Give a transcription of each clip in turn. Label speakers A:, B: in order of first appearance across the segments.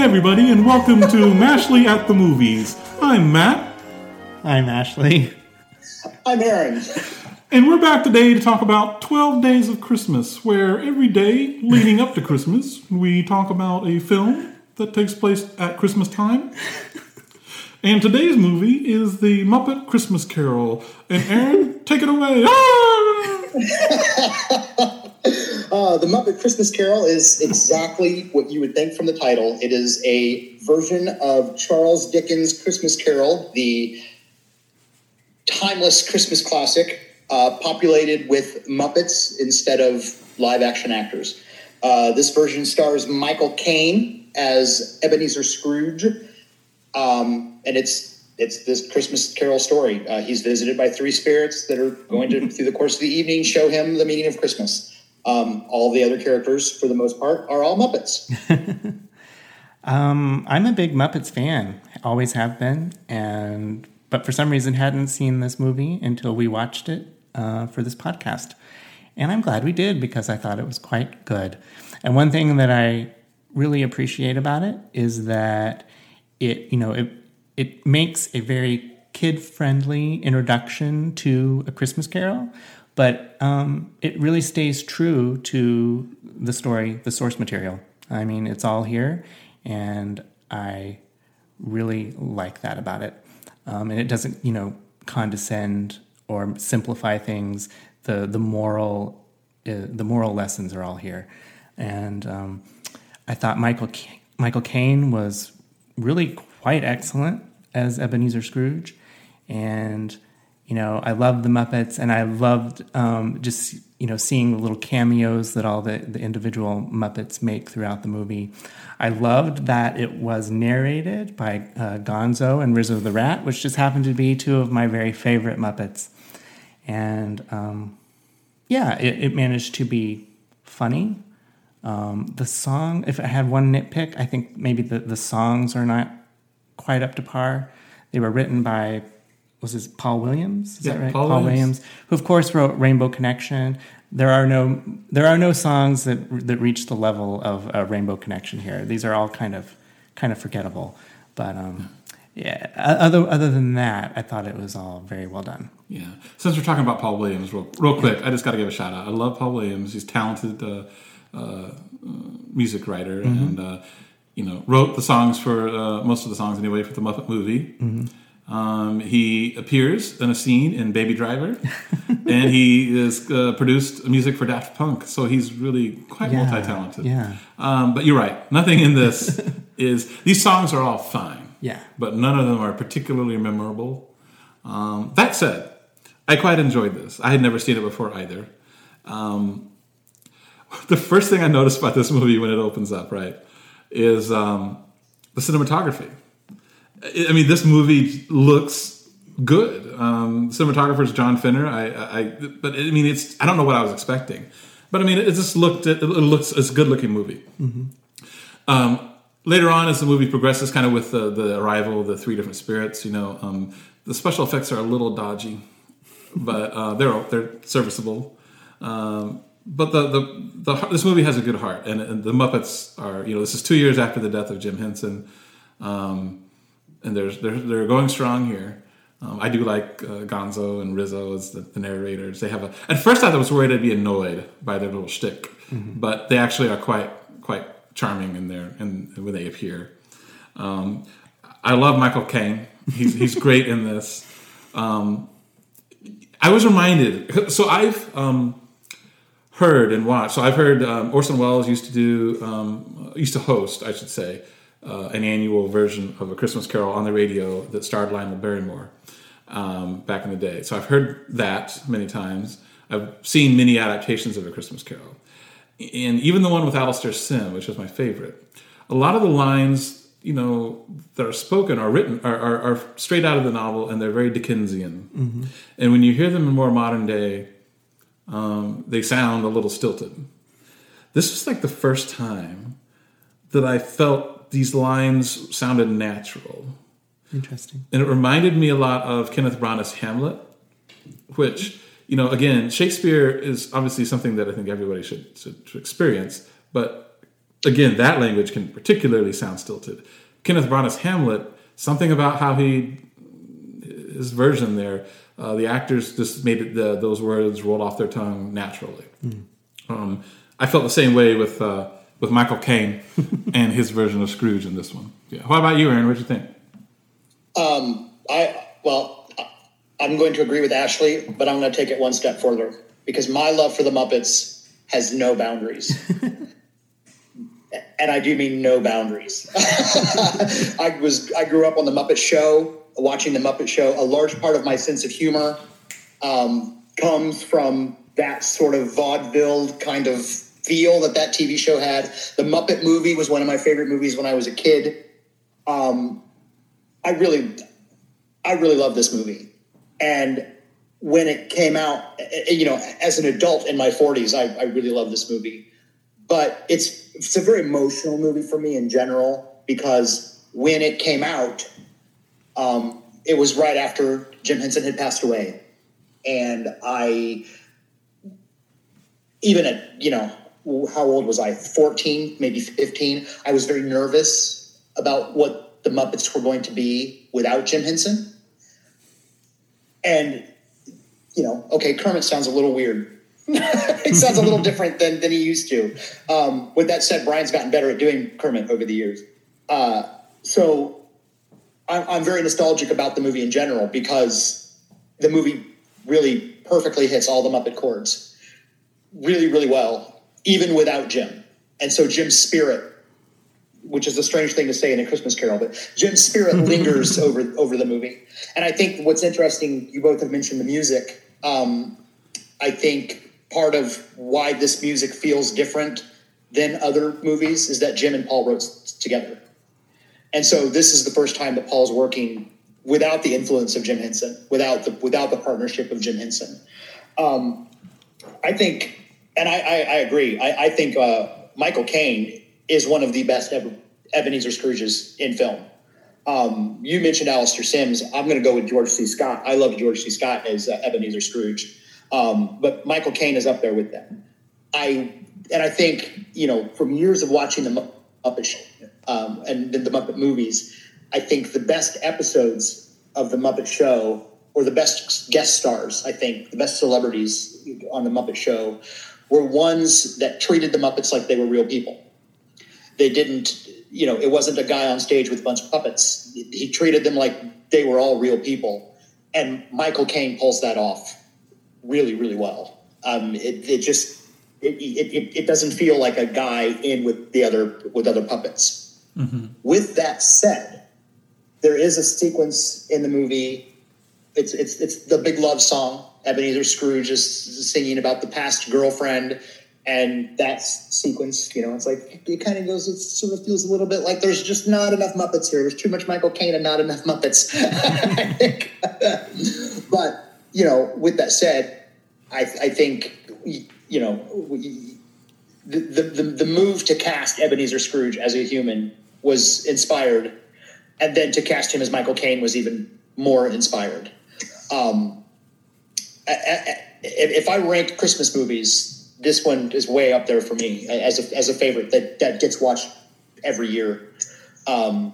A: Hi, everybody, and welcome to Mashley at the Movies. I'm Matt,
B: I'm Ashley.
C: I'm Aaron.
A: and we're back today to talk about 12 Days of Christmas, where every day leading up to Christmas, we talk about a film that takes place at Christmas time. And today's movie is The Muppet Christmas Carol. And Aaron, take it away. Ah!
C: Uh, the Muppet Christmas Carol is exactly what you would think from the title. It is a version of Charles Dickens' Christmas Carol, the timeless Christmas classic, uh, populated with Muppets instead of live action actors. Uh, this version stars Michael Caine as Ebenezer Scrooge, um, and it's it's this Christmas Carol story. Uh, he's visited by three spirits that are going to, through the course of the evening, show him the meaning of Christmas. Um, all the other characters, for the most part, are all Muppets.
B: Um, I'm a big Muppets fan, always have been, and but for some reason hadn't seen this movie until we watched it uh, for this podcast, and I'm glad we did because I thought it was quite good. And one thing that I really appreciate about it is that it, you know, it it makes a very kid friendly introduction to a Christmas Carol, but um, it really stays true to the story, the source material. I mean, it's all here, and I really like that about it. Um, and it doesn't, you know, condescend or simplify things. The the moral uh, the moral lessons are all here, and um, I thought Michael Ca- Michael Caine was really quite excellent as Ebenezer Scrooge, and you know I loved the Muppets, and I loved um, just you know seeing the little cameos that all the, the individual Muppets make throughout the movie. I loved that it was narrated by uh, Gonzo and Rizzo the Rat, which just happened to be two of my very favorite Muppets, and um, yeah, it, it managed to be funny. Um, the song, if I had one nitpick, I think maybe the, the songs are not quite up to par. They were written by was this Paul Williams? Is
A: Yeah,
B: that right?
A: Paul Williams.
B: who of course wrote Rainbow Connection. There are no there are no songs that that reach the level of uh, Rainbow Connection here. These are all kind of kind of forgettable. But um, yeah, other other than that, I thought it was all very well done.
A: Yeah. Since we're talking about Paul Williams, real, real quick, I just got to give a shout out. I love Paul Williams. He's a talented uh, uh, music writer, and uh, you know, wrote the songs for uh, most of the songs anyway for the Muppet movie. Um, he appears in a scene in Baby Driver, and he is uh, produced music for Daft Punk. So he's really quite
B: Yeah,
A: multi-talented.
B: yeah.
A: Um, but you're right. Nothing in this is. These songs are all fine.
B: Yeah.
A: But none of them are particularly memorable. Um, that said, I quite enjoyed this. I had never seen it before either. Um, the first thing I noticed about this movie when it opens up, right, is um, the cinematography. I mean, this movie looks good. Um, cinematographer is John Fenner. I, I, but I mean, it's. I don't know what I was expecting, but I mean, it just looked. It, it looks. It's a good looking movie. Um, later on, as the movie progresses, kind of with the, the arrival of the three different spirits, you know, um, the special effects are a little dodgy, but uh, they're they're serviceable. Um, but the, the the this movie has a good heart, and, and the Muppets are you know this is two years after the death of Jim Henson, um, and they're they're they're going strong here. Um, I do like uh, Gonzo and Rizzo as the, the narrators. They have a. At first, I was worried I'd be annoyed by their little shtick, but they actually are quite quite charming in there and when they appear. Um, I love Michael Caine. He's he's great in this. Um, I was reminded. So I've um, heard and watched. So I've heard um, Orson Welles used to do um, used to host, I should say, uh, an annual version of a Christmas Carol on the radio that starred Lionel Barrymore um, back in the day. So I've heard that many times. I've seen many adaptations of a Christmas Carol, and even the one with Alastair Sim, which was my favorite. A lot of the lines, you know, that are spoken are written are, are, are straight out of the novel, and they're very Dickensian. And when you hear them in more modern day, um, they sound a little stilted. This was like the first time that I felt these lines sounded natural.
B: Interesting.
A: And it reminded me a lot of Kenneth Branagh's Hamlet, which, you know, again, Shakespeare is obviously something that I think everybody should, should, should experience, but again, that language can particularly sound stilted. Kenneth Branagh's Hamlet, something about how he, his version there, uh, the actors just made it, the, those words roll off their tongue naturally. Um, I felt the same way with uh, with Michael Caine and his version of Scrooge in this one. Yeah. How about you, Aaron? What do you think?
C: Um, I well, I'm going to agree with Ashley, but I'm going to take it one step further because my love for the Muppets has no boundaries. and I do mean no boundaries. I was I grew up on the Muppet Show, watching the Muppet Show. A large part of my sense of humor um, comes from that sort of vaudeville kind of feel that that TV show had. The Muppet movie was one of my favorite movies when I was a kid. Um, I really, I really love this movie, and when it came out, you know, as an adult in my 40s, I, I really love this movie. But it's it's a very emotional movie for me in general because when it came out, um, it was right after Jim Henson had passed away, and I, even at you know, how old was I? 14, maybe 15. I was very nervous about what the Muppets were going to be without Jim Henson. And you know, okay, Kermit sounds a little weird. it sounds a little different than, than he used to. Um, with that said, Brian's gotten better at doing Kermit over the years. Uh, so I'm, I'm very nostalgic about the movie in general because the movie really perfectly hits all the Muppet chords really, really well, even without Jim. And so Jim's spirit, which is a strange thing to say in a Christmas Carol, but Jim's spirit lingers over over the movie. And I think what's interesting, you both have mentioned the music. Um, I think part of why this music feels different than other movies is that Jim and Paul wrote together. And so this is the first time that Paul's working without the influence of Jim Henson, without the without the partnership of Jim Henson. Um, I think, and I, I, I agree. I, I think uh, Michael Caine is one of the best Ebenezer Scrooges in film. Um, you mentioned Alastair Sims. I'm going to go with George C. Scott. I love George C. Scott as uh, Ebenezer Scrooge, um, but Michael Caine is up there with them. I and I think you know from years of watching the Muppet Show um, and the Muppet movies, I think the best episodes of the Muppet Show or the best guest stars, I think the best celebrities on the Muppet Show were ones that treated the Muppets like they were real people. They didn't, you know, it wasn't a guy on stage with a bunch of puppets. He treated them like they were all real people. And Michael Caine pulls that off really, really well. Um, it, it just it, it, it doesn't feel like a guy in with the other with other puppets. With that said, there is a sequence in the movie. It's it's it's the big love song. Ebenezer Scrooge is singing about the past girlfriend, and that sequence, you know, it's like it kind of goes. It sort of feels a little bit like there's just not enough Muppets here. There's too much Michael Caine and not enough Muppets. But you know, with that said, I, I think you know we- the the the move to cast Ebenezer Scrooge as a human was inspired, and then to cast him as Michael Caine was even more inspired. Um, I- I- if if I rank Christmas movies, this one is way up there for me as a, as a favorite that, that gets watched every year, um,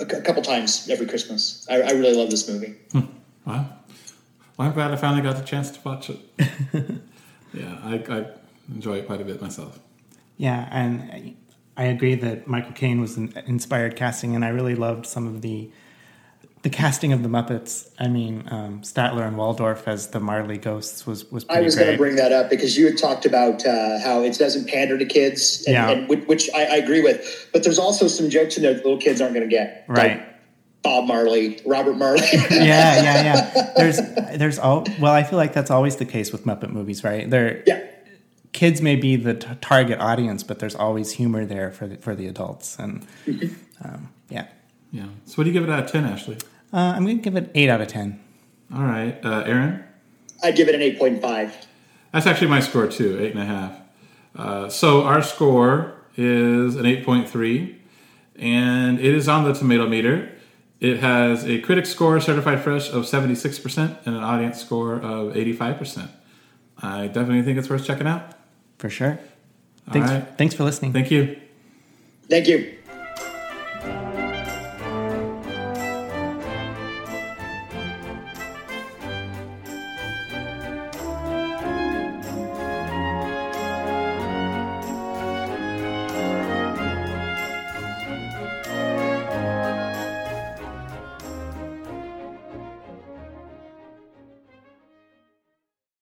C: a couple times every Christmas. I, I really love this movie.
A: Wow. Well, I'm glad I finally got the chance to watch it. yeah, I, I enjoy it quite a bit myself.
B: Yeah, and I- I agree that Michael Caine was an inspired casting, and I really loved some of the the casting of the Muppets. I mean, um, Statler and Waldorf as the Marley ghosts was was pretty
C: I was going to bring that up because you had talked about uh, how it doesn't pander to kids, and,
B: Yeah.
C: and which, which I, I agree with. But there's also some jokes in there that little kids aren't going to get,
B: Right.
C: Like Bob Marley, Robert Marley.
B: yeah, yeah, yeah. There's, there's all. Well, I feel like that's always the case with Muppet movies, right? They're
C: yeah,
B: kids may be the t- target audience, but there's always humor there for the, for the adults, and um, yeah.
A: Yeah. So, what do you give it out of 10, Ashley?
B: Uh, I'm gonna give it eight out of ten.
A: All right. Uh, Aaron?
C: I'd give it an eight point five.
A: That's actually my score, too, eight and a half. Uh, so, our score is an 8.3, and it is on the tomato meter. It has a critic score certified fresh of 76% and an audience score of 85%. I definitely think it's worth checking out.
B: For sure. Thanks,
A: right.
B: thanks for listening.
A: Thank you.
C: Thank you.